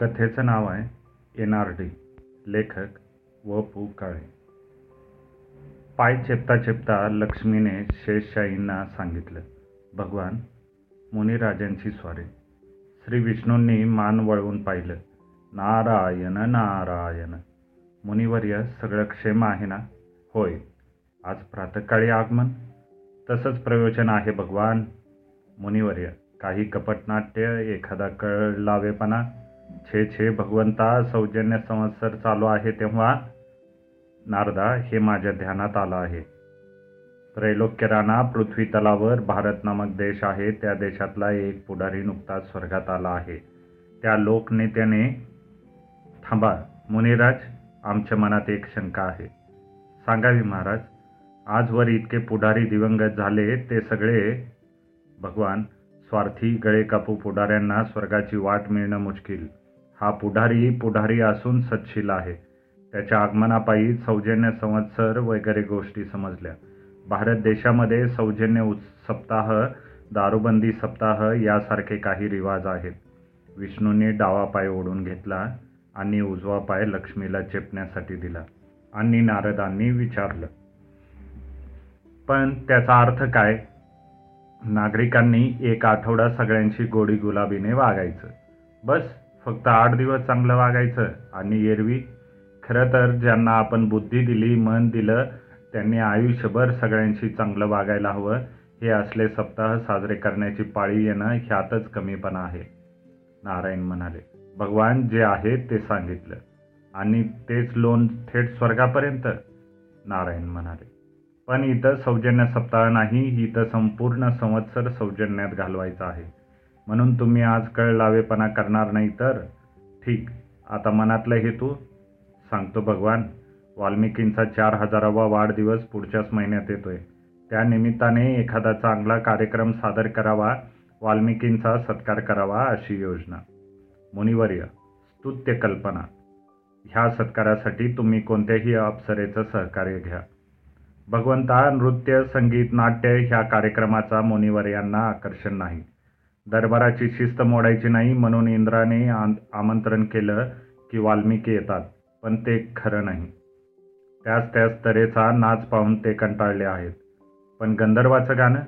कथेचं नाव आहे N R D. लेखक व पु काळे पाय चेपता चेपता लक्ष्मीने शेषशाहींना सांगितलं. भगवान मुनिराजांची स्वारी. श्री विष्णूंनी मान वळवून पाहिलं. नारायण नारायण. मुनिवर्य सगळं क्षेम आहे ना? होय. आज प्रातःकाळी आगमन? तसंच प्रयोजन आहे भगवान. मुनिवर्य काही कपटनाट्य एखादा कळ लावेपणा छे छे भगवंता सौजन्य संवत्सर चालू आहे तेव्हा नारदा हे माझ्या ध्यानात आलं आहे. त्रैलोक्य राणा पृथ्वी तलावर भारत नामक देश आहे त्या देशातला एक पुढारी नुकताच स्वर्गात आला आहे. त्या लोकनेत्याने थांबा मुनिराज आमच्या मनात एक शंका आहे. सांगावी महाराज आजवर इतके पुढारी दिवंगत झाले ते सगळे भगवान स्वार्थी गळे कापू पुढाऱ्यांना स्वर्गाची वाट मिळणं मुश्किल. हा पुढारी पुढारी असून सच्छील आहे. त्याच्या आगमनापायी सौजन्य संवत्सर वगैरे गोष्टी समजल्या. भारत देशामध्ये सौजन्य उत् सप्ताह दारूबंदी सप्ताह यासारखे काही रिवाज आहेत. विष्णूने डावा पाय ओढून घेतला आणि उजवा पाय लक्ष्मीला चेपण्यासाठी दिला आणि नारदांनी विचारलं पण त्याचा अर्थ काय? नागरिकांनी एक आठवडा सगळ्यांशी गोडी गुलाबीने वागायचं. बस फक्त आठ दिवस चांगलं वागायचं. आणि एरवी खरं तर ज्यांना आपण बुद्धी दिली मन दिलं त्यांनी आयुष्यभर सगळ्यांशी चांगलं वागायला हवं. हे असले सप्ताह साजरे करण्याची पाळी येणं ह्यातच कमीपणा आहे. नारायण म्हणाले भगवान जे आहे ते सांगितलं. आणि तेच लोन थेट स्वर्गापर्यंत? नारायण म्हणाले पण इथं सौजन्य सप्ताह नाही इथं संपूर्ण संवत्सर सौजन्यात घालवायचं आहे. म्हणून तुम्ही आज कळलावेपणा करणार नाही तर? ठीक आता मनातला हेतू? सांगतो भगवान वाल्मिकींचा चार हजारावा वाढदिवस पुढच्याच महिन्यात येतोय. त्यानिमित्ताने एखादा चांगला कार्यक्रम सादर करावा वाल्मिकींचा सत्कार करावा अशी योजना. मुनिवर्य स्तुत्य कल्पना. ह्या सत्कारासाठी तुम्ही कोणत्याही अप्सरेचं सहकार्य घ्या. भगवंता नृत्य संगीत नाट्य ह्या कार्यक्रमाचा मुनिवर्यांना आकर्षण नाही. दरबाराची शिस्त मोडायची नाही म्हणून इंद्राने आमंत्रण केलं की वाल्मिकी येतात पण ते खरं नाही. त्याच त्याच तऱ्हेचा नाच पाहून ते कंटाळले आहेत. पण गंधर्वाचं गाणं?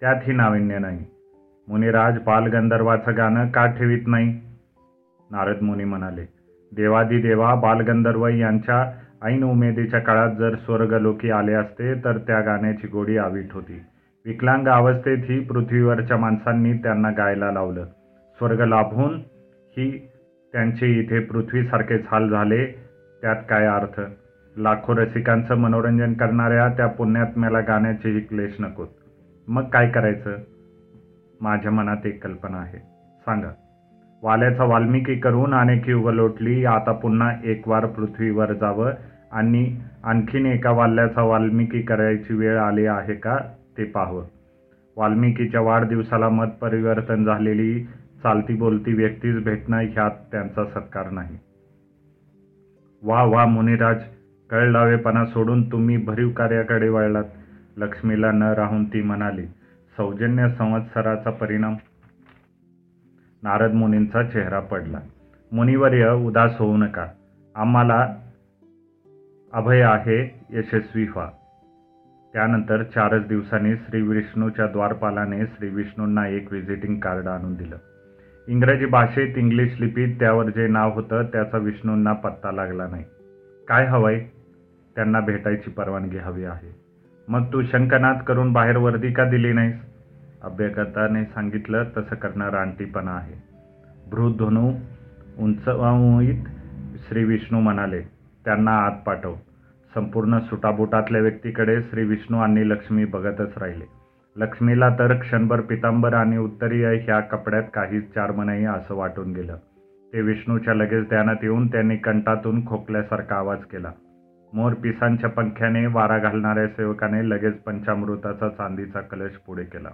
त्यातही नाविन्य नाही. मुनिराज बालगंधर्वाचं गाणं का ठेवीत नाही? नारद मुनी म्हणाले देवादिदेवा बालगंधर्व यांच्या ऐन उमेदीच्या काळात जर स्वर्गलोकी आले असते तर त्या गाण्याची गोडी आवीट होती. विकलांग अवस्थेत ही पृथ्वीवरच्या माणसांनी त्यांना गायला लावलं. स्वर्ग लाभून ही त्यांचे इथे पृथ्वीसारखेच हाल झाले त्यात काय अर्थ? लाखो रसिकांचं मनोरंजन करणाऱ्या त्या पुण्यात्म्याला गाण्याचेही क्लेश नकोत मग काय करायचं? माझ्या मनात एक कल्पना आहे. सांगा. वाल्याचा वाल्मिकी करून अनेक युग लोटली आता पुन्हा एक वार पृथ्वीवर जावं. आणि आणखीन एका वाल्याचा वाल्मिकी करायची वेळ आली आहे का? ते पाहावं वाल्मिकीच्या वाढदिवसाला मत परिवर्तन झालेली चालती बोलती व्यक्तीच भेटणं ह्यात त्यांचा सत्कार नाही. वा वा मुनिराज कळलावेपणा सोडून तुम्ही भरीव कार्याकडे वळलात. लक्ष्मीला न राहून ती म्हणाली सौजन्य संवत्सराचा परिणाम. नारद मुनींचा चेहरा पडला. मुनिवर्य उदास होऊ नका. आम्हाला अभय आहे यशस्वी व्हा. त्यानंतर चारच दिवसांनी श्री विष्णूच्या द्वारपालाने श्री विष्णूंना एक व्हिजिटिंग कार्ड आणून दिलं. इंग्रजी भाषेत इंग्लिश लिपीत त्यावर जे नाव होतं त्याचा विष्णूंना पत्ता लागला नाही. काय हवंय? त्यांना भेटायची परवानगी हवी आहे. मग तू शंकनाद करून बाहेर वर्दी का दिली नाहीस? अभ्यकर्ताने सांगितलं तसं करणं रानटीपणा आहे. भ्रूधनु उंचवळीत श्री विष्णू म्हणाले त्यांना आत पाठव. संपूर्ण सुटाबुटातल्या व्यक्तीकडे श्री विष्णू आणि लक्ष्मी बघतच राहिले. लक्ष्मीला तर क्षणभर पितांबर आणि उत्तरीय ह्या कपड्यात काहीच चार्म नाही असं वाटून गेलं. ते विष्णूच्या लगेच ध्यानात येऊन त्यांनी कंठातून खोकल्यासारखा आवाज केला. मोर पिसांच्या पंख्याने वारा घालणाऱ्या सेवकाने लगेच पंचामृताचा चांदीचा कलश पुढे केला.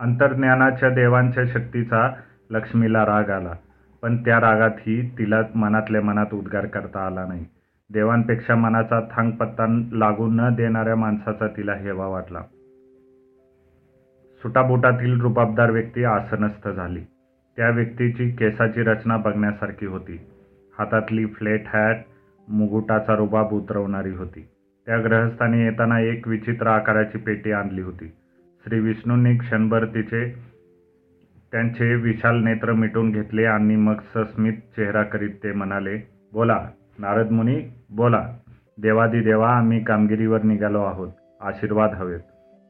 अंतर्ज्ञानाच्या देवांच्या शक्तीचा लक्ष्मीला राग आला पण त्या रागातही तिला मनातल्या मनात उद्गार करता आला नाही. देवांपेक्षा मनाचा थांगपत्ता लागू न देणाऱ्या माणसाचा तिला हेवा वाटला. सुटाबुटातील रुबाबदार व्यक्ती आसनस्थ झाली. त्या व्यक्तीची केसाची रचना बघण्यासारखी होती. हातातली फ्लेट हॅट मुगुटाचा रुबाब उतरवणारी होती. त्या ग्रहस्थाने येताना एक विचित्र आकाराची पेटी आणली होती. श्री विष्णूंनी क्षणभर तिचे त्यांचे विशाल नेत्र मिटून घेतले आणि मग सस्मित चेहरा करीत ते म्हणाले बोला नारद मुनी बोला देवादिदेवा आम्ही कामगिरीवर निघालो आहोत. आशीर्वाद हवेत.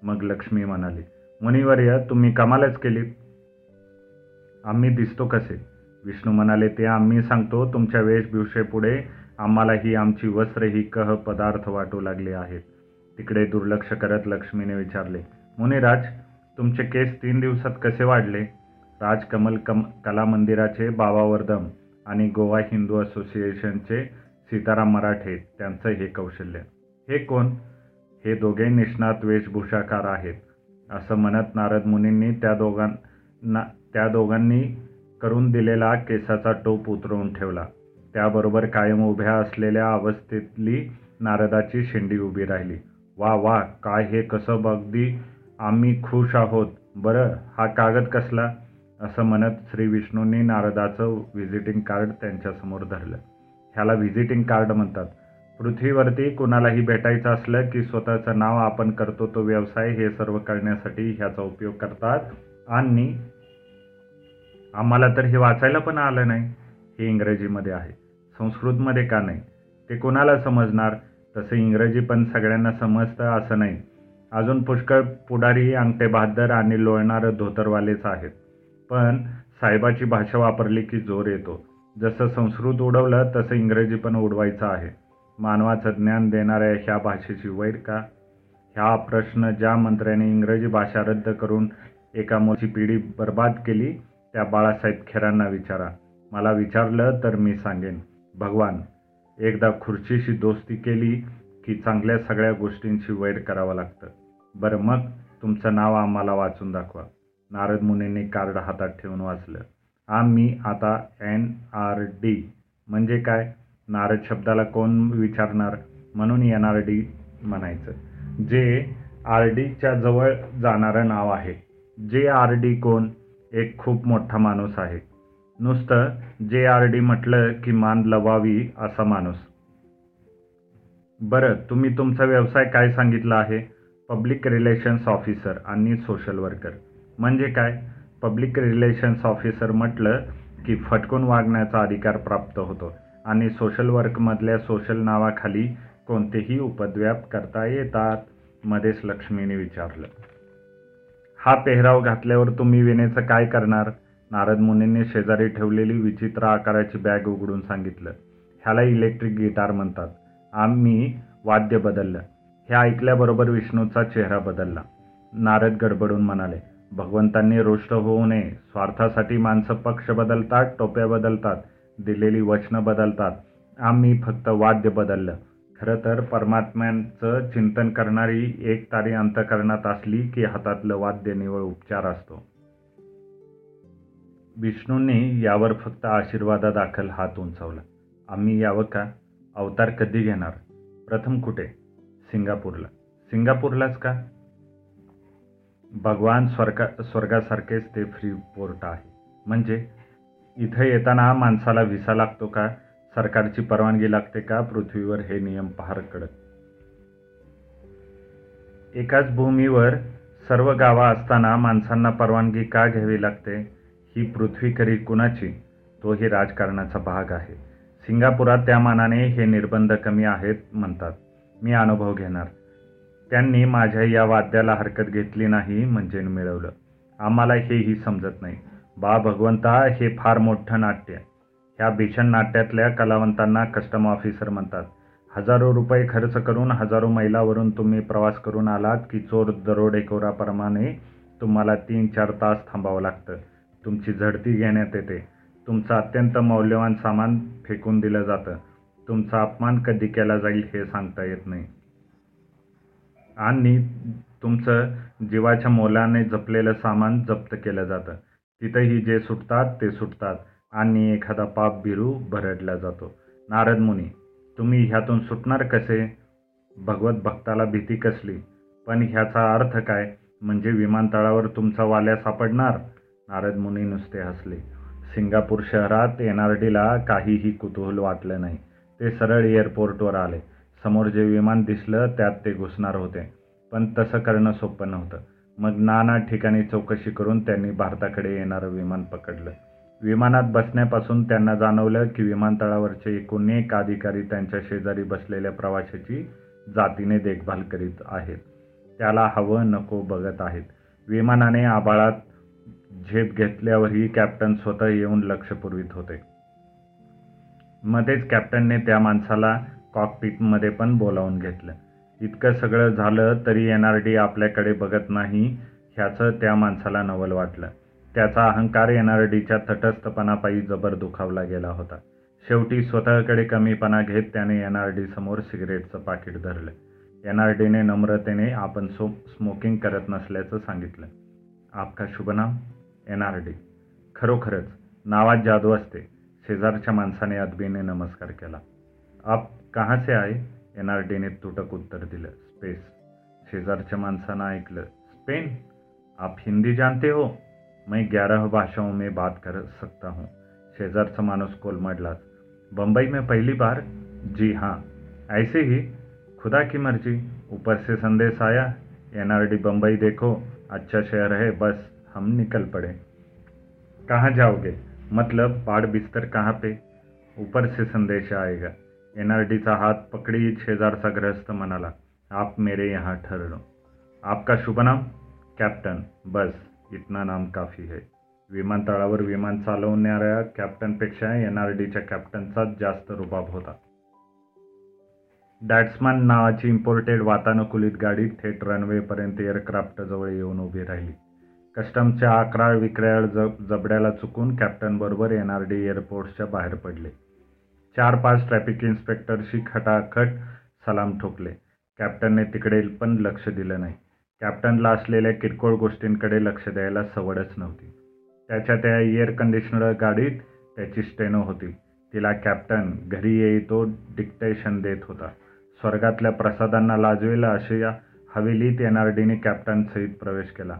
मग लक्ष्मी म्हणाली मुनिवर्य तुम्ही कमालच केलीत आम्ही दिसतो कसे? विष्णू म्हणाले ते आम्ही सांगतो तुमच्या वेशभूषेपुढे आम्हाला ही आमची वस्त्र ही कह पदार्थ वाटू लागले आहेत. तिकडे दुर्लक्ष करत लक्ष्मीने विचारले मुनिराज तुमचे केस तीन दिवसात कसे वाढले? राजकमल कम कला मंदिराचे बाबा वर्दम आणि गोवा हिंदू असोसिएशनचे सीताराम मराठे त्यांचं हे कौशल्य. हे कोण? हे दोघे निष्णात वेशभूषाकार आहेत असं म्हणत नारद मुनींनी त्या दोघांना त्या दोघांनी करून दिलेला केसाचा टोप उतरवून ठेवला. त्याबरोबर कायम उभ्या असलेल्या अवस्थेतली नारदाची शेंडी उभी राहिली. वा वा काय हे कसं अगदी आम्ही खुश आहोत. बरं हा कागद कसला? असं म्हणत श्री विष्णूंनी नारदाचं व्हिजिटिंग कार्ड त्यांच्यासमोर धरलं. ह्याला व्हिजिटिंग कार्ड म्हणतात. पृथ्वीवरती कुणालाही भेटायचं असलं की स्वतःचं नाव आपण करतो तो व्यवसाय हे सर्व करण्यासाठी ह्याचा उपयोग करतात. आणि आम्हाला तर हे वाचायला पण आलं नाही. हे इंग्रजीमध्ये आहे. संस्कृतमध्ये का नाही? ते कोणाला समजणार? तसं इंग्रजी पण सगळ्यांना समजतं असं नाही. अजून पुष्कळ पुढारी अंगठे बहादर आणि लोळणारं धोतरवालेच आहेत. पण साहेबाची भाषा वापरली की जोर येतो. जसं संस्कृत उडवलं तसं इंग्रजी पण उडवायचं आहे. मानवाचं ज्ञान देणाऱ्या ह्या भाषेची वैर का? ह्या प्रश्न ज्या मंत्र्याने इंग्रजी भाषा रद्द करून एका मोठी पिढी बर्बाद केली त्या बाळासाहेब खेरांना विचारा. मला विचारलं तर मी सांगेन. भगवान एकदा खुर्चीशी दोस्ती केली की चांगल्या सगळ्या गोष्टींशी वैर करावं लागतं. बरं मग तुमचं नाव आम्हाला वाचून दाखवा. नारद मुनींनी कार्ड हातात ठेवून वाचलं. आम्ही आता एन आर डी म्हणजे काय? नारद शब्दाला कोण विचारणार? म्हणून एन आर डी म्हणायचं. जे आर डीच्या जवळ जाणारं नाव आहे. जे आर डी कोण? एक खूप मोठा माणूस आहे. नुसतं जे आर डी म्हटलं की मान लवावी असा माणूस. बरं तुम्ही तुमचा व्यवसाय काय सांगितला आहे? पब्लिक रिलेशन्स ऑफिसर आणि सोशल वर्कर म्हणजे काय? पब्लिक रिलेशन्स ऑफिसर म्हटलं की फटकून वागण्याचा अधिकार प्राप्त होतो आणि सोशल वर्कमधल्या सोशल नावाखाली कोणतेही उपद्व्याप करता येतात मध्येच लक्ष्मीने विचारलं. हा पेहराव घातल्यावर तुम्ही विनेचं काय करणार? नारद मुनींनी शेजारी ठेवलेली विचित्र आकाराची बॅग उघडून सांगितलं. ह्याला इलेक्ट्रिक गिटार म्हणतात. आम्ही वाद्य बदललं. हे ऐकल्याबरोबर विष्णूचा चेहरा बदलला. नारद गडबडून म्हणाले भगवंतांनी रुष्ट होऊ नये. स्वार्थासाठी माणसं पक्ष बदलतात टोप्या बदलतात दिलेली वचनं बदलतात. आम्ही फक्त वाद्य बदललं. खरं तर परमात्म्यांचं चिंतन करणारी एक तारी अंतकरणात असली की हातातलं वाद्य निवळ उपचार असतो. विष्णूंनी यावर फक्त आशीर्वादादाखल हात उंचावला. आम्ही यावं का? अवतार कधी घेणार? प्रथम कुठे? सिंगापूरला. सिंगापूरलाच का? भगवान स्वर्गा स्वर्गासारखेच ते फ्री पोर्ट आहे. म्हणजे इथं येताना माणसाला व्हिसा लागतो का? सरकारची परवानगी लागते का? पृथ्वीवर हे नियम पार कडक एकाच भूमीवर सर्व गावा असताना माणसांना परवानगी का घ्यावी लागते? ही पृथ्वी करी कुणाची तोही राजकारणाचा भाग आहे. सिंगापुरात त्या मानाने हे निर्बंध कमी आहेत म्हणतात. मी अनुभव घेणार. त्यांनी माझ्या या वाद्याला हरकत घेतली नाही म्हणजे मिळवलं. आम्हाला हेही समजत नाही. बा भगवंता हे फार मोठं नाट्य ह्या भीषण नाट्यातल्या कलावंतांना कस्टम ऑफिसर म्हणतात. हजारो रुपये खर्च करून हजारो मैलावरून तुम्ही प्रवास करून आलात की चोर दरोडेखोराप्रमाणे तुम्हाला तीन चार तास थांबावं लागतं. तुमची झडती घेण्यात येते. तुमचं अत्यंत मौल्यवान सामान फेकून दिलं जातं. तुमचा अपमान कधी केला जाईल हे सांगता येत नाही. आणि तुमचं जीवाच्या मोलाने जपलेलं सामान जप्त केलं जातं. तिथंही जे सुटतात ते सुटतात आणि एखादा पाप बिरू भरडला जातो. नारद मुनी तुम्ही ह्यातून सुटणार कसे? भगवत भक्ताला भीती कसली? पण ह्याचा अर्थ काय? म्हणजे विमानतळावर तुमचा वाल्या सापडणार? नारद मुनी नुसते हसले. सिंगापूर शहरात एन आर डीला काहीही कुतूहल वाटलं नाही. ते सरळ एअरपोर्टवर आले. समोर जे विमान दिसलं त्यात ते घुसणार होते. पण तसं करणं सोपं नव्हतं. मग नाना ठिकाणी चौकशी करून त्यांनी भारताकडे येणारं विमान पकडलं. विमानात बसण्यापासून त्यांना जाणवलं की विमानतळावरचे एकूण एक अधिकारी त्यांच्या शेजारी बसलेल्या प्रवाशाची जातीने देखभाल करीत आहेत. त्याला हवं नको बघत आहेत. विमानाने आबाळात झेप घेतल्यावरही कॅप्टन स्वतः येऊन लक्ष पुरवित होते. मध्येच कॅप्टनने त्या माणसाला कॉकपिटमध्ये पण बोलावून घेतलं. इतकं सगळं झालं तरी एन आर डी आपल्याकडे बघत नाही ह्याचं त्या माणसाला नवल वाटलं. त्याचा अहंकार एन आर डीच्या तटस्थपणापायी जबर दुखावला गेला होता. शेवटी स्वतःकडे कमीपणा घेत त्याने एन आर डी समोर सिगरेटचं पाकिट धरलं. एन आर डीने नम्रतेने आपण सो स्मोकिंग करत नसल्याचं सांगितलं. आपका शुभनाम एन आर डी. खरोखरच नावात जादू असते. शेजारच्या माणसाने अदबीने नमस्कार केला. आप कहाँ से आए? एन आर डीने तुटक उत्तर दिलं. स्पेस. शेजारच्या माणसानं ऐकलं. स्पेन? आप हिंदी जानते हो? मैं ग्यारह भाषाओं में बात कर सकता हूँ. शेजारचा माणूस कोलमडलाच. बम्बई में पहली बार? जी हाँ. ऐसे ही खुदा की मर्ज़ी, ऊपर से संदेश आया. एन आर डी बम्बई देखो. अच्छा शहर है, बस हम निकल पड़े. कहाँ जाओगे? मतलब बाढ़ बिस्तर कहाँ पे? ऊपर से संदेश आएगा. एन आर डीचा हात पकडी शेजारचा ग्रस्त म्हणाला आप मेरे यहाँ ठहरो आपका शुभ नाम? कॅप्टन. बस इतना नाम काफी है. विमानतळावर विमान चालवणाऱ्या कॅप्टनपेक्षा एन आर डीच्या कॅप्टनचाच जास्त रुबाब होता. डॅट्समॅन नावाची इम्पोर्टेड वातानुकूलित गाडी थेट रनवेपर्यंत एअरक्राफ्टजवळ येऊन उभी राहिली. कस्टमच्या अकरा विक्राळ जब जबड्याला चुकून कॅप्टनबरोबर एन आर डी एअरपोर्टच्या बाहेर पडले. चार पाच ट्रॅफिक इन्स्पेक्टरशी खटाखट सलाम ठोकले. कॅप्टनने तिकडे पण लक्ष दिलं नाही. कॅप्टनला असलेल्या किरकोळ गोष्टींकडे लक्ष द्यायला सवडच नव्हती. त्याच्या त्या एअर कंडिशनर गाडीत त्याची स्टेनो होती. तिला कॅप्टन घरी येई तो डिक्टेशन देत होता. स्वर्गातल्या प्रसादांना लाजवेल अशी या हवेलीत एन आर डीने कॅप्टनसहित प्रवेश केला.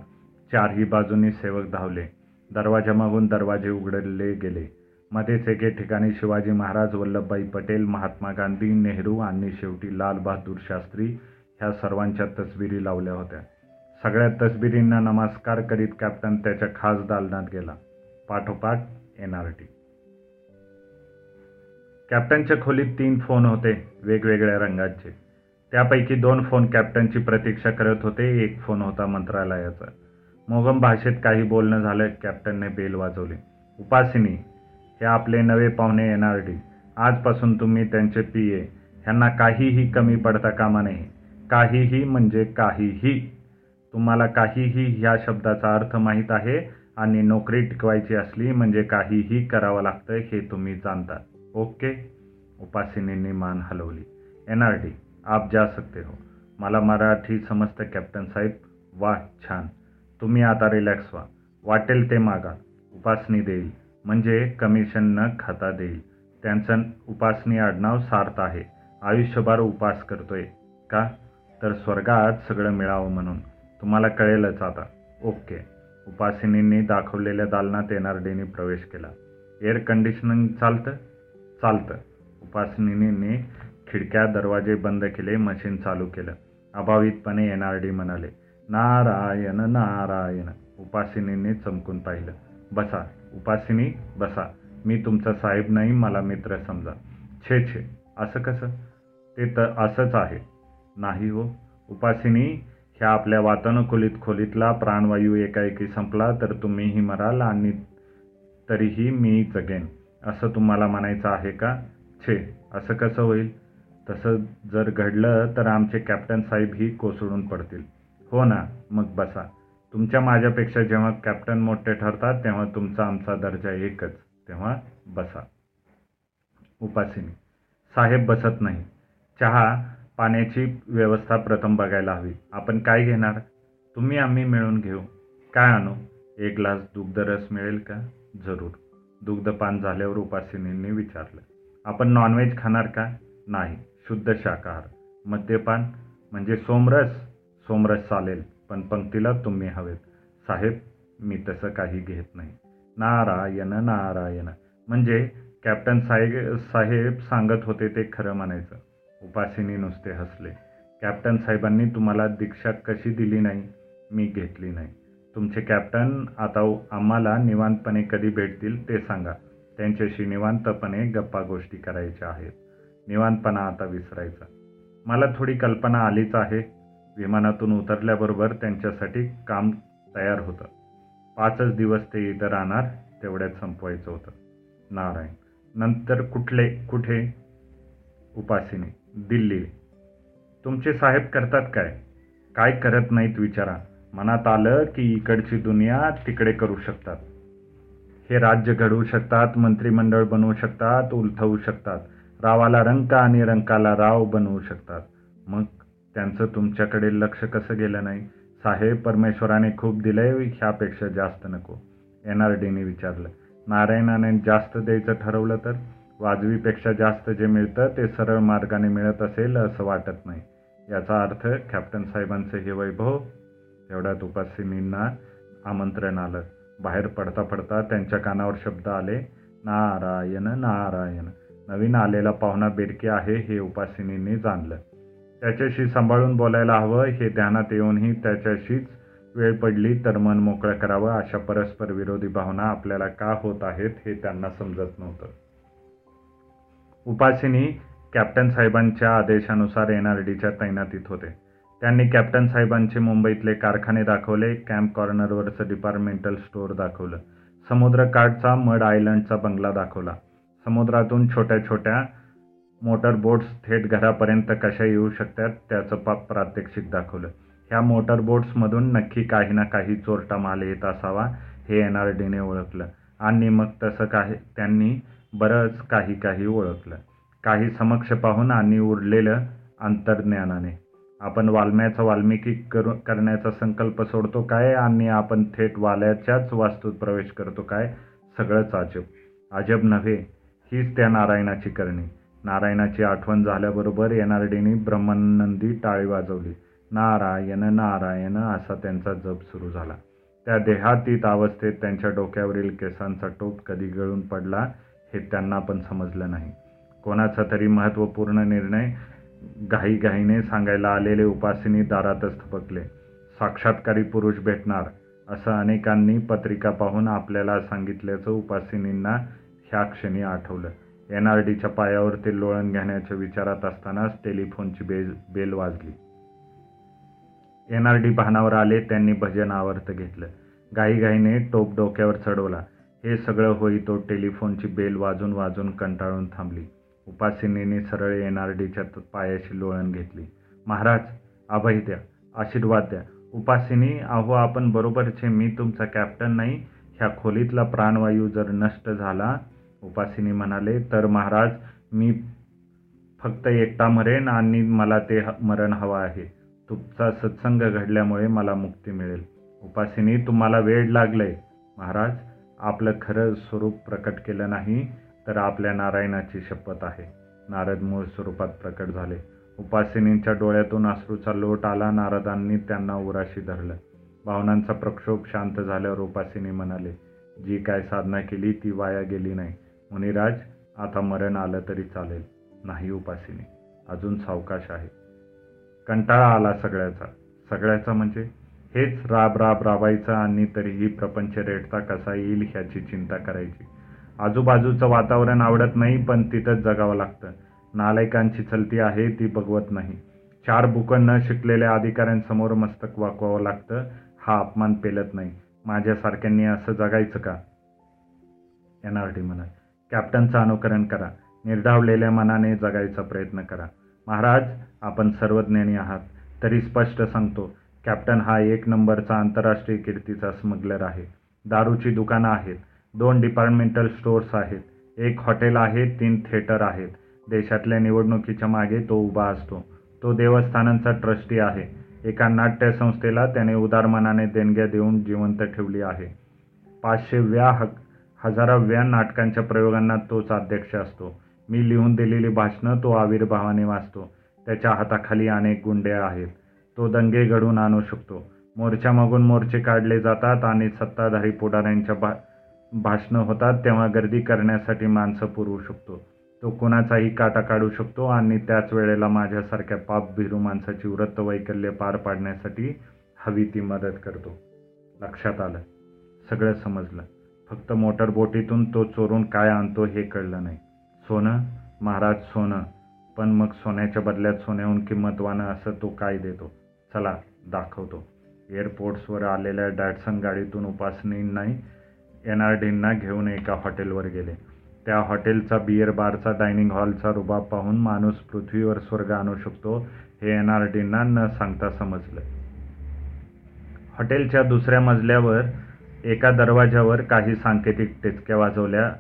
चारही बाजूनी सेवक धावले. दरवाजामागून दरवाजे उघडले गेले. मध्येच एके ठिकाणी शिवाजी महाराज वल्लभभाई पटेल महात्मा गांधी नेहरू आणि शेवटी लालबहादूर शास्त्री ह्या सर्वांच्या तसबिरी लावल्या होत्या. सगळ्या तसबिरींना नमस्कार करीत कॅप्टन त्याच्या खास दालनात गेला. पाठोपाठ एन आर टी. कॅप्टनच्या खोलीत तीन फोन होते वेगवेगळ्या रंगाचे. त्यापैकी दोन फोन कॅप्टनची प्रतीक्षा करत होते एक फोन होता मंत्रालयाचा. मोगम भाषेत काही बोलणं झालं कॅप्टनने बेल वाजवली. उपासिनी हे आपले नवे पाहुणे एन आर डी. आजपासून तुम्ही त्यांचे पी ए. ह्यांना काहीही कमी पडता कामा नये. काहीही म्हणजे काहीही. तुम्हाला काहीही ह्या शब्दाचा अर्थ माहीत आहे आणि नोकरी टिकवायची असली म्हणजे काहीही करावं लागतं हे तुम्ही जाणता ओके? उपासिनींनी मान हलवली. एन आर डी आप जा सकते हो. मला मराठी समजतं कॅप्टन साहेब. वा छान. तुम्ही आता रिलॅक्स व्हा. वाटेल ते मागा. उपासनी देईल म्हणजे कमिशन न खाता देईल. त्यांचं उपासनी आडनाव सार्थ आहे. आयुष्यभर उपास करतोय. का? तर स्वर्गात सगळं मिळावं म्हणून. तुम्हाला कळेलच आता. ओके. उपासिनींनी दाखवलेल्या दालनात एन आर डीने प्रवेश केला. एअर कंडिशनिंग चालतं? चालतं. उपासनिनींनी खिडक्या दरवाजे बंद केले मशीन चालू केलं. अभावितपणे एन आर डी म्हणाले नारायण नारायण. उपासिनींनी चमकून पाहिलं. बसा. उपासिनी बसा. मी तुमचा साहेब नाही मला मित्र समजा. छे छे. असं कसं? ते तर असंच आहे. नाही हो. उपासिनी ह्या आपल्या वातानुकूलित खोलीतला प्राणवायू एकाएकी संपला तर तुम्हीही मराल आणि तरीही मी जगेन. असं तुम्हाला म्हणायचं आहे का? छे. असं कसं होईल? तसं जर घडलं तर आमचे कॅप्टन साहेबही कोसळून पडतील. हो ना. मग बसा. तुमच्या माझ्यापेक्षा जेव्हा कॅप्टन मोठे ठरतात तेव्हा तुमचा आमचा दर्जा एकच. तेव्हा बसा. उपासिनी. साहेब बसत नाही. चहा पाण्याची व्यवस्था प्रथम बघायला हवी. आपण काय घेणार? तुम्ही आम्ही मिळून घेऊ. काय आणू? एक ग्लास दुग्धरस मिळेल का? जरूर. दुग्धपान झाल्यावर उपासिनींनी विचारलं. आपण नॉनव्हेज खाणार का? नाही. शुद्ध शाकाहार. मद्यपान म्हणजे सोमरस? सोमरस चालेल. पण पंक्तीला तुम्ही हवेत. साहेब मी तसं काही घेत नाही. नारायण नारायण. म्हणजे कॅप्टन साहेब साहेब सांगत होते ते खरं म्हणायचं. उपासिनी नुसते हसले. कॅप्टन साहेबांनी तुम्हाला दीक्षा कशी दिली नाही? मी घेतली नाही. तुमचे कॅप्टन आता आम्हाला निवांतपणे कधी भेटतील ते सांगा. त्यांच्याशी निवांतपणे गप्पा गोष्टी करायच्या आहेत. निवांतपणा आता विसरायचा. मला थोडी कल्पना आलीच आहे. विमानातून उतरल्याबरोबर त्यांच्यासाठी काम तयार होतं. पाचच दिवस ते इथं राहणार तेवढ्यात संपवायचं होतं. नारायण नंतर कुठले कुठे? उपासिनी दिल्ली. तुमचे साहेब करतात काय? काय करत नाहीत विचारा. मनात आलं की इकडची दुनिया तिकडे करू शकतात. हे राज्य घडवू शकतात मंत्रिमंडळ बनवू शकतात उलथवू शकतात. रावाला रंका आणि रंकाला राव बनवू शकतात. मग त्यांचं तुमच्याकडे लक्ष कसं गेलं नाही? साहेब परमेश्वराने खूप दिलंय ह्यापेक्षा जास्त नको. एन आर डीने विचारलं. नारायणाने जास्त द्यायचं ठरवलं तर? वाजवीपेक्षा जास्त जे मिळतं ते सरळ मार्गाने मिळत असेल असं वाटत नाही. याचा अर्थ कॅप्टन साहेबांचं हे वैभव एवढ्यात उपासिनींना आमंत्रण आलं. बाहेर पडता पडता त्यांच्या कानावर शब्द आले नारायण नारायण. नवीन आलेला पाहुणा बेडके आहे हे उपासिनींनी जाणलं. त्याच्याशी सांभाळून बोलायला हवं हे ध्यानात येऊनही त्याच्याशीच वेळ पडली तर मन मोकळं करावं अशा परस्पर विरोधी भावना आपल्याला का होत आहेत हे त्यांना समजत नव्हतं. उपासिनी कॅप्टन साहेबांच्या आदेशानुसार एन आर डीच्या तैनातीत होते. त्यांनी कॅप्टन साहेबांचे मुंबईतले कारखाने दाखवले कॅम्प कॉर्नरवरचं डिपार्टमेंटल स्टोअर दाखवलं समुद्रकाठचा मड आयलंडचा बंगला दाखवला समुद्रातून छोट्या छोट्या मोटर बोट्स थेट घरापर्यंत कशा येऊ शकतात त्याचं पा प्रात्यक्षिक दाखवलं. ह्या मोटर बोट्समधून नक्की काही ना काही चोरटा माल येत असावा हे एन आर डीने ओळखलं. आणि मग तसं काही त्यांनी बरंच काही काही ओळखलं. काही समक्ष पाहून आणि उरलेलं अंतर्ज्ञानाने. आपण वाल्म्याचा वाल्मिकी करू करण्याचा संकल्प सोडतो काय? आणि आपण थेट वाल्याच्याच वास्तूत प्रवेश करतो काय? सगळंच अजब अजब नव्हे हीच त्या नारायणाची करणी. नारायणाची आठवण झाल्याबरोबर एन आर डीने ब्रह्मानंदी टाळी वाजवली. नारायण नारायण असा त्यांचा जप सुरू झाला. त्या देहातीत अवस्थेत त्यांच्या डोक्यावरील केसांचा टोप कधी गळून पडला हे त्यांना पण समजलं नाही. कोणाचा तरी महत्त्वपूर्ण निर्णय घाईघाईने सांगायला आलेले उपासिनी दारातच थपकले साक्षात्कारी पुरुष भेटणार असं अनेकांनी पत्रिका पाहून आपल्याला सांगितल्याचं उपासिनींना ह्या क्षणी आठवलं. एन आर डीच्या पायावर ते लोळण घेण्याच्या विचारात असतानाच टेलिफोनची बेल बेल वाजली. एन आर डी भानावर आले त्यांनी भजन आवर्त घेतलं. घाईघाईने टोप डोक्यावर चढवला. हे सगळं होई तो टेलिफोनची बेल वाजून वाजून कंटाळून थांबली. उपासिनीने सरळ एन आर डीच्या पायाशी लोळण घेतली. महाराज अभय द्या आशीर्वाद द्या. उपासिनी अहो आपण बरोबरचे मी तुमचा कॅप्टन नाही. ह्या खोलीतला प्राणवायू जर नष्ट झाला उपासिनी म्हणाले तर महाराज मी फक्त एकटा मरेन आणि मला ते मरण हवं आहे. तुमचा सत्संग घडल्यामुळे मला मुक्ती मिळेल. उपासिनी तुम्हाला वेळ लागलंय. महाराज आपलं खरं स्वरूप प्रकट केलं नाही तर आपल्या नारायणाची शपथ आहे. नारद मूळ स्वरूपात प्रकट झाले. उपासिनींच्या डोळ्यातून अश्रूचा लोट आला. नारदांनी त्यांना उराशी धरलं. भावनांचा प्रक्षोभ शांत झाल्यावर उपासिनी म्हणाले जी काय साधना केली ती वाया गेली नाही. मुनिराज आता मरण आलं तरी चालेल. नाही उपासिनी. अजून सावकाश आहे. कंटाळा आला सगळ्याचा. सगळ्याचा म्हणजे हेच राब राब राबायचं आणि तरीही प्रपंच रेटता कसा येईल ह्याची चिंता करायची. आजूबाजूचं वातावरण आवडत नाही पण तिथंच जगावं लागतं. नालायकांची चलती आहे ती बघवत नाही. चार बुकं न शिकलेल्या अधिकाऱ्यांसमोर मस्तक वाकवावं लागतं हा अपमान पेलत नाही. माझ्यासारख्यांनी असं जगायचं का? एन आर डी म्हणा कॅप्टनचं अनुकरण करा. निर्धावलेल्या मनाने जगायचा प्रयत्न करा. महाराज आपण सर्वज्ञानी आहात. तरी स्पष्ट सांगतो कॅप्टन हा एक नंबरचा आंतरराष्ट्रीय कीर्तीचा स्मगलर आहे. दारूची दुकानं आहेत. दोन डिपार्टमेंटल स्टोअर्स आहेत. एक हॉटेल आहे तीन थिएटर आहेत. देशातल्या निवडणुकीच्या मागे तो उभा असतो. तो देवस्थानांचा ट्रस्टी आहे. एका नाट्यसंस्थेला त्याने उदार मनाने देणग्या देऊन जिवंत ठेवली आहे. पाचशेव्या हक हजाराव्या नाटकांच्या प्रयोगांना तोच अध्यक्ष असतो. मी लिहून दिलेली भाषणं तो आविर्भावाने वाचतो. त्याच्या हाताखाली अनेक गुंडे आहेत. तो दंगे घडून आणू शकतो. मोर्चामागून मोर्चे काढले जातात आणि सत्ताधारी पुढाऱ्यांच्या भा भाषणं होतात तेव्हा गर्दी करण्यासाठी माणसं पुरवू शकतो. तो कुणाचाही काटा काढू शकतो आणि त्याच वेळेला माझ्यासारख्या पाप भिरू माणसाची व्रत वैकल्य पार पाडण्यासाठी हवी ती मदत करतो. लक्षात आलं. सगळं समजलं. फक्त मोटरबोटीतून तो चोरून काय आणतो हे कळलं नाही. सोनं? महाराज सोनं. पण मग सोन्याच्या बदल्यात सोन्याहून किंमतवानं असं तो काय देतो? चला दाखवतो. एअरपोर्ट्सवर आलेल्या डॅटसन गाडीतून उपासनींनाही एन आर डींना घेऊन एका हॉटेलवर गेले. त्या हॉटेलचा बियर बारचा डायनिंग हॉलचा रुबाब पाहून माणूस पृथ्वीवर स्वर्ग आणू शकतो हे एन आर डींना न सांगता समजलं. हॉटेलच्या दुसऱ्या मजल्यावर एका दरवाजावर काही सांकेतिक टिचक्या वाजवल्या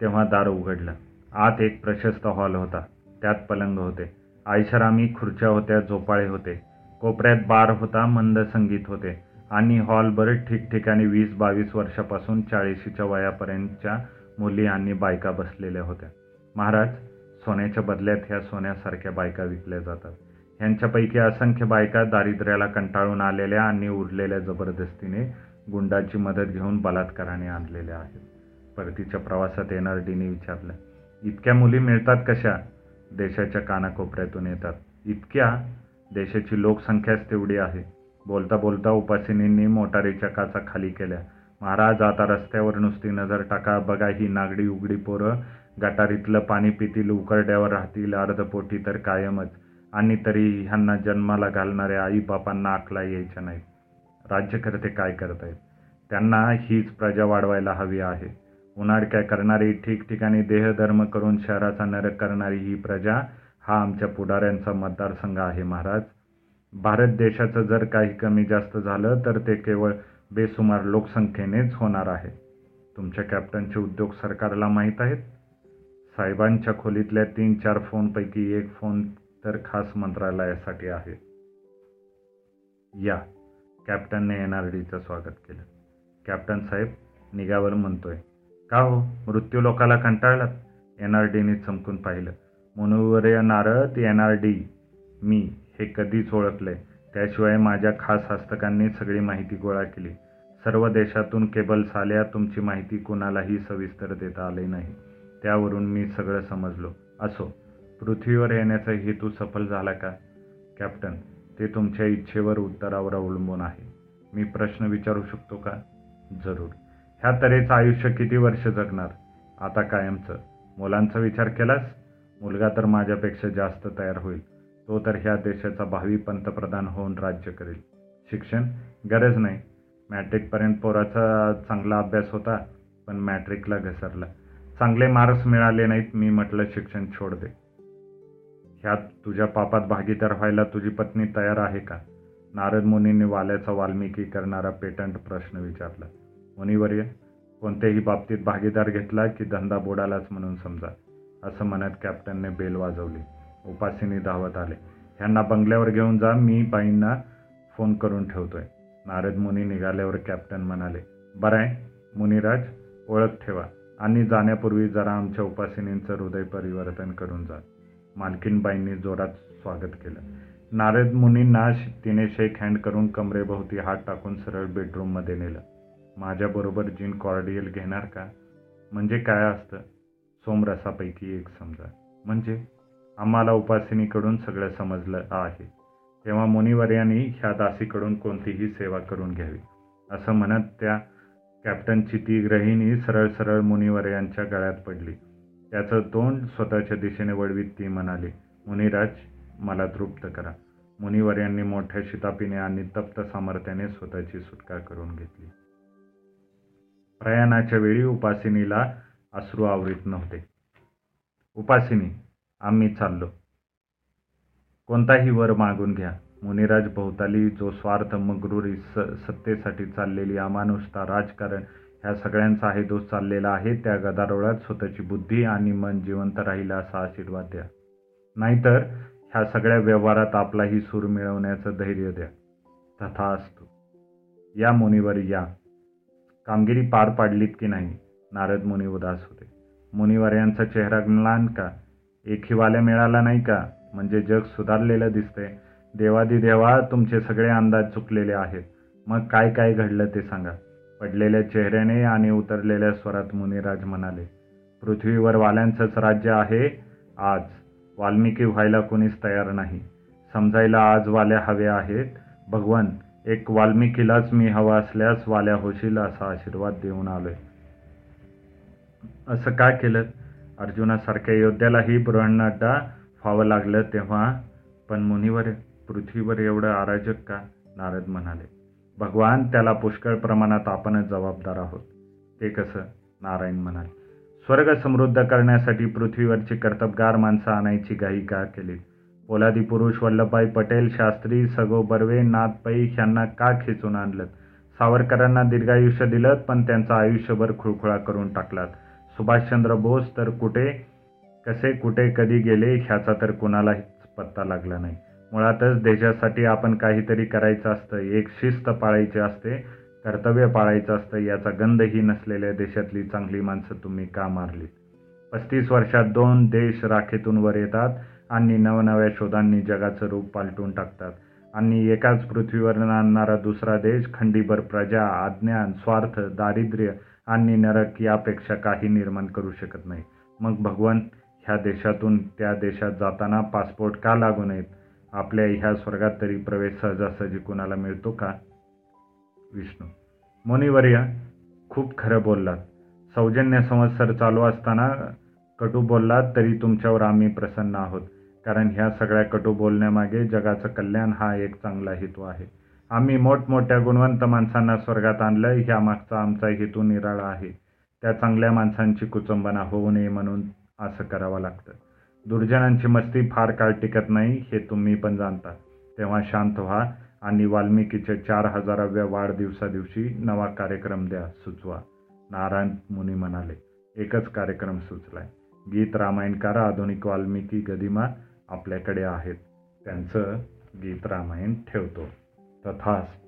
तेव्हा दार उघडलं. आत एक प्रशस्त हॉल होता. त्यात पलंग होते. आयशरामी खुर्च्या होत्या झोपाळे होते. कोपऱ्यात बार होता मंद संगीत होते. आणि हॉलभर ठिकठिकाणी वीस बावीस वर्षापासून चाळीशीच्या वयापर्यंतच्या मुली आणि बायका बसलेल्या होत्या. महाराज सोन्याच्या बदल्यात ह्या सोन्यासारख्या बायका विकल्या जातात. ह्यांच्यापैकी असंख्य बायका दारिद्र्याला कंटाळून आलेल्या आणि उरलेल्या जबरदस्तीने गुंडाची मदत घेऊन बलात्काराने आणलेल्या आहेत. परतीच्या प्रवासात येणार डीने विचारलं इतक्या मुली मिळतात कशा? देशाच्या कानाकोपऱ्यातून येतात. इतक्या? देशाची लोकसंख्याच तेवढी आहे. बोलता बोलता उपासिनींनी मोटारीच्या काचा खाली केल्या. महाराज आता रस्त्यावर नुसती नजर टाका. बघा ही नागडी उघडी पोरं. गटारीतलं पाणी पितील उकरड्यावर राहतील अर्धपोटी तर कायमच. आणि तरी ह्यांना जन्माला घालणाऱ्या आईबापांना आकला यायच्या नाहीत राज्यकर्ते काय करत आहेत? त्यांना हीच प्रजा वाढवायला हवी आहे. उन्हाडक्या करणारी ठिकठिकाणी देहधर्म करून शहराचा नरक करणारी ही प्रजा हा आमच्या पुढाऱ्यांचा मतदारसंघ आहे महाराज. भारत देशाचं जर काही कमी जास्त झालं तर ते केवळ बेसुमार लोकसंख्येनेच होणार आहे. तुमच्या कॅप्टनचे उद्योग सरकारला माहीत आहेत? साहेबांच्या खोलीतल्या तीन चार फोनपैकी एक फोन तर खास मंत्रालयासाठी आहे. या. कॅप्टनने एन आर डीचं स्वागत केलं. कॅप्टन साहेब निघावर म्हणतोय का हो? मृत्यू लोकाला कंटाळलात? एन आर डीने चमकून पाहिलं. मनोवर्य नारद एन आर डी. मी हे कधीच ओळखलंय. त्याशिवाय माझ्या खास हस्तकांनी सगळी माहिती गोळा केली. सर्व देशातून केबल्स आल्या तुमची माहिती कुणालाही सविस्तर देता आली नाही. त्यावरून मी सगळं समजलो. असो पृथ्वीवर येण्याचा हेतू सफल झाला का? कॅप्टन ते तुमच्या इच्छेवर उत्तरावर अवलंबून आहे. मी प्रश्न विचारू शकतो का? जरूर. ह्या तऱ्हेचं आयुष्य किती वर्ष जगणार? आता कायमचं. मुलांचा विचार केलास? मुलगा तर माझ्यापेक्षा जास्त तयार होईल. तो तर ह्या देशाचा भावी पंतप्रधान होऊन राज्य करेल. शिक्षण? गरज नाही. मॅट्रिकपर्यंत पोराचा चांगला अभ्यास होता पण मॅट्रिकला घसरला. चांगले मार्क्स मिळाले नाहीत मी म्हटलं शिक्षण छोड दे. ह्यात तुझ्या पापात भागीदार व्हायला तुझी पत्नी तयार आहे का? नारद मुनींनी वाल्याचा वाल्मिकी करणारा पेटंट प्रश्न विचारला. मुनिवर्य कोणत्याही बाबतीत भागीदार घेतला की धंदा बुडालाच म्हणून समजा? असं म्हणत कॅप्टनने बेल वाजवली. उपासिनी धावत आले. ह्यांना बंगल्यावर घेऊन जा मी बाईंना फोन करून ठेवतोय. नारद मुनी निघाल्यावर कॅप्टन म्हणाले बरं आहे मुनिराज ओळख ठेवा आणि जाण्यापूर्वी जरा आमच्या उपासिनींचं हृदय परिवर्तन करून जा. मालकीनबाईंनी जोरात स्वागत केलं. नारद मुनींना तिने शेक हँड करून कमरेभोवती हात टाकून सरळ बेडरूममध्ये नेलं. माझ्याबरोबर जीन कॉर्डियल घेणार का? म्हणजे काय असतं? सोमरसापैकी एक समजा. म्हणजे? आम्हाला उपासिनीकडून सगळं समजलं आहे. तेव्हा मुनिवर्यांनी ह्या दासीकडून कोणतीही सेवा करून घ्यावी. असं म्हणत त्या कॅप्टनची ती ग्रहिणी सरळ सरळ मुनिवर्यांच्या गळ्यात पडली. त्याचं तोंड स्वतःच्या दिशेने वळवीत ती म्हणाली मुनिराज मला तृप्त करा. मुनिवर्यांनी मोठ्या शितापीने आणि तप्त सामर्थ्याने स्वतःची सुटका करून घेतली. प्रयाणाच्या वेळी उपासिनीला अश्रू आवरीत नव्हते. उपासिनी आम्ही चाललो. कोणताही वर मागून घ्या. मुनिराज भोवताली जो स्वार्थ मगरुरी स सत्तेसाठी चाललेली अमानुषता राजकारण ह्या सगळ्यांचा दोष चाललेला आहे. त्या गदारोळात स्वतःची बुद्धी आणि मन जिवंत राहील असा आशीर्वाद द्या. नाहीतर ह्या सगळ्या व्यवहारात आपलाही सूर मिळवण्याचं धैर्य द्या. तथा असतो. या मुनीवर या. कामगिरी पार पाडलीत की नाही? नारद मुनी उदास होते. मुनिवर्यांचा चेहरा म्लान का? एक हिवाल्या मिळाला नाही का? म्हणजे जग सुधारलेलं दिसते देवादी देवा तुमचे सगळे अंदाज चुकलेले आहेत. मग काय काय घडलं ते सांगा. पडलेल्या चेहऱ्याने आणि उतरलेल्या स्वरात मुनिराज म्हणाले पृथ्वीवर वाल्यांचंच राज्य आहे. आज वाल्मिकी व्हायला कोणीच तयार नाही. समजायला आज वाल्या हव्या आहेत. भगवान एक वाल्मिकीलाच मी हवा असल्यास वाल्या होशील असा आशीर्वाद देऊन आलोय. असं काय केलं? अर्जुनासारख्या योद्ध्यालाही बृहन्नाड्डा व्हावं लागलं तेव्हा? पण मुनीवर पृथ्वीवर एवढं अराजक का? नारद म्हणाले. भगवान त्याला पुष्कळ प्रमाणात आपणच जबाबदार आहोत. ते कसं? नारायण म्हणाले. स्वर्ग समृद्ध करण्यासाठी पृथ्वीवरची कर्तबगार माणसं आणायची घाई का केली? पोलादी पुरुष वल्लभभाई पटेल शास्त्री सगो बर्वे नाथ पै ह्यांना का खेचून आणलं सावरकरांना दीर्घायुष्य दिलं पण त्यांचं आयुष्यभर खुळखुळा करून टाकलात. सुभाषचंद्र बोस तर कुठे कसे कुठे कधी गेले ह्याचा तर कुणालाच पत्ता लागला नाही. मुळातच देशासाठी आपण काहीतरी करायचं असतं. एक शिस्त पाळायची असते कर्तव्य पाळायचं असतं. याचा गंधही नसलेल्या देशातली चांगली माणसं तुम्ही का मारली पस्तीस वर्षात दोन देश राखेतून वर येतात आणि नवनव्या शोधांनी जगाचं रूप पालटून टाकतात. आणि एकाच पृथ्वीवर नांदणारा दुसरा देश खंडीभर प्रजा अज्ञान स्वार्थ दारिद्र्य आणि नरक यापेक्षा काही निर्माण करू शकत नाही. मग भगवान ह्या देशातून त्या देशात जाताना पासपोर्ट का लागू नयेत? आपल्या ह्या स्वर्गात तरी प्रवेश सहजासहजी कुणाला मिळतो का? विष्णू. मुनिवर्य खूप खरं बोललात. सौजन्य संवत्सर चालू असताना कटू बोललात तरी तुमच्यावर आम्ही प्रसन्न आहोत. कारण ह्या सगळ्या कटू बोलण्यामागे जगाचं कल्याण हा एक चांगला हेतू आहे. आम्ही मोठमोठ्या गुणवंत माणसांना स्वर्गात आणलं ह्या मागचा आमचा हेतू निराळा आहे. त्या चांगल्या माणसांची कुचंबना होऊ नये म्हणून असं करावं लागतं. दुर्जनांची मस्ती फार काळ टिकत नाही हे तुम्ही पण जाणता. तेव्हा शांत व्हा आणि वाल्मिकीच्या चार हजाराव्या वाढदिवसादिवशी नवा कार्यक्रम द्या सुचवा. नारायण मुनी म्हणाले एकच कार्यक्रम सुचलाय. गीत रामायणकार आधुनिक वाल्मिकी गदिमा आपल्याकडे आहेत. त्यांचं गीत रामायण ठेवतो. तथास्त